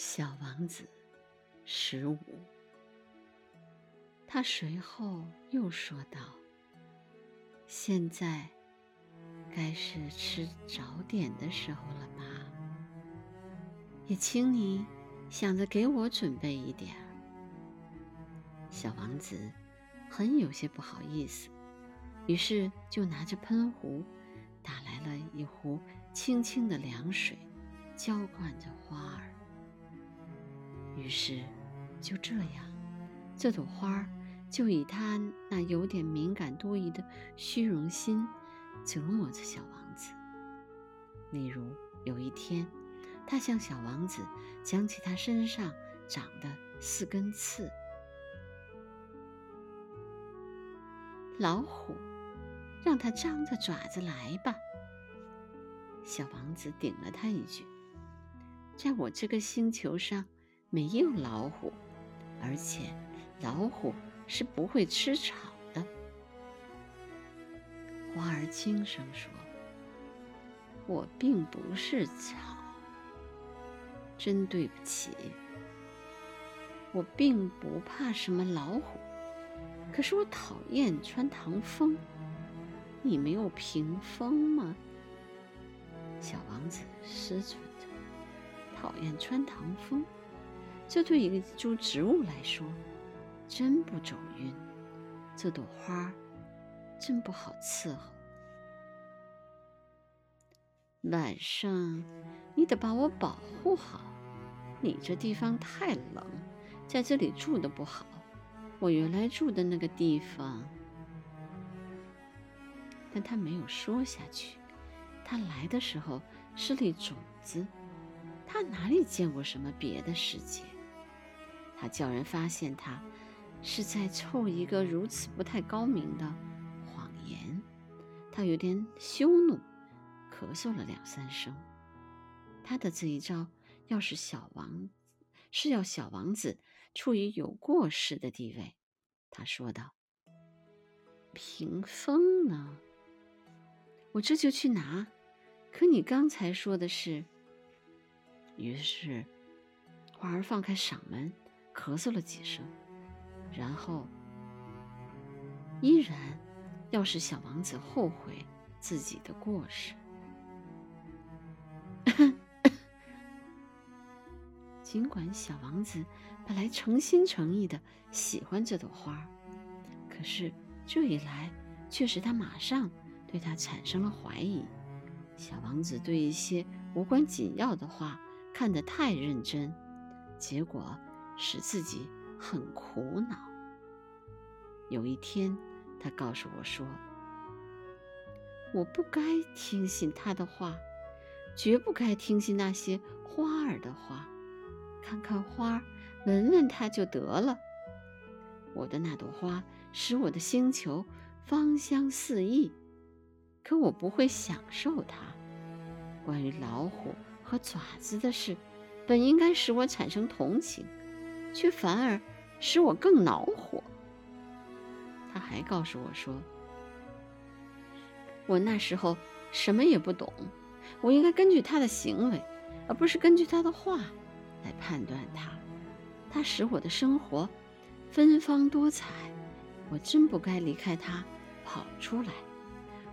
小王子十五，他随后又说道：“现在该是吃早点的时候了吧？也请你想着给我准备一点。”小王子很有些不好意思，于是就拿着喷壶打来了一壶清清的凉水，浇灌着花儿。于是，就这样，这朵花就以他那有点敏感多疑的虚荣心折磨着小王子。例如，有一天，他向小王子讲起他身上长的四根刺。老虎，让他张着爪子来吧。小王子顶了他一句：“在我这个星球上。”没有老虎，而且老虎是不会吃草的。花儿轻声说：“我并不是草，真对不起。我并不怕什么老虎，可是我讨厌穿堂风。你没有屏风吗？”小王子失准着，讨厌穿堂风。这对一株植物来说，真不走运。这朵花真不好伺候。晚上你得把我保护好。你这地方太冷，在这里住的不好。我原来住的那个地方……但他没有说下去。他来的时候是粒种子，他哪里见过什么别的世界？他叫人发现他是在凑一个如此不太高明的谎言，他有点羞怒，咳嗽了两三声。他的这一招，要是小王是要小王子处于有过失的地位，他说道：“屏风呢？我这就去拿。可你刚才说的是……”于是花儿放开嗓门。咳嗽了几声，然后依然要使小王子后悔自己的过失。尽管小王子本来诚心诚意的喜欢这朵花，可是这一来却使他马上对他产生了怀疑。小王子对一些无关紧要的话看得太认真，结果。使自己很苦恼。有一天，他告诉我说：“我不该听信他的话，绝不该听信那些花儿的话。看看花，闻闻它就得了。我的那朵花使我的星球芳香四溢，可我不会享受它。关于老虎和爪子的事，本应该使我产生同情。”却反而使我更恼火。他还告诉我说：“我那时候什么也不懂，我应该根据他的行为，而不是根据他的话来判断他。他使我的生活芬芳多彩，我真不该离开他跑出来。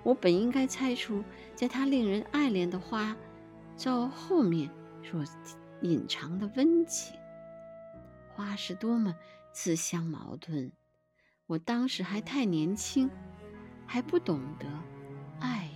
我本应该猜出，在他令人爱怜的花照后面所隐藏的温情。”花是多么自相矛盾！我当时还太年轻，还不懂得爱。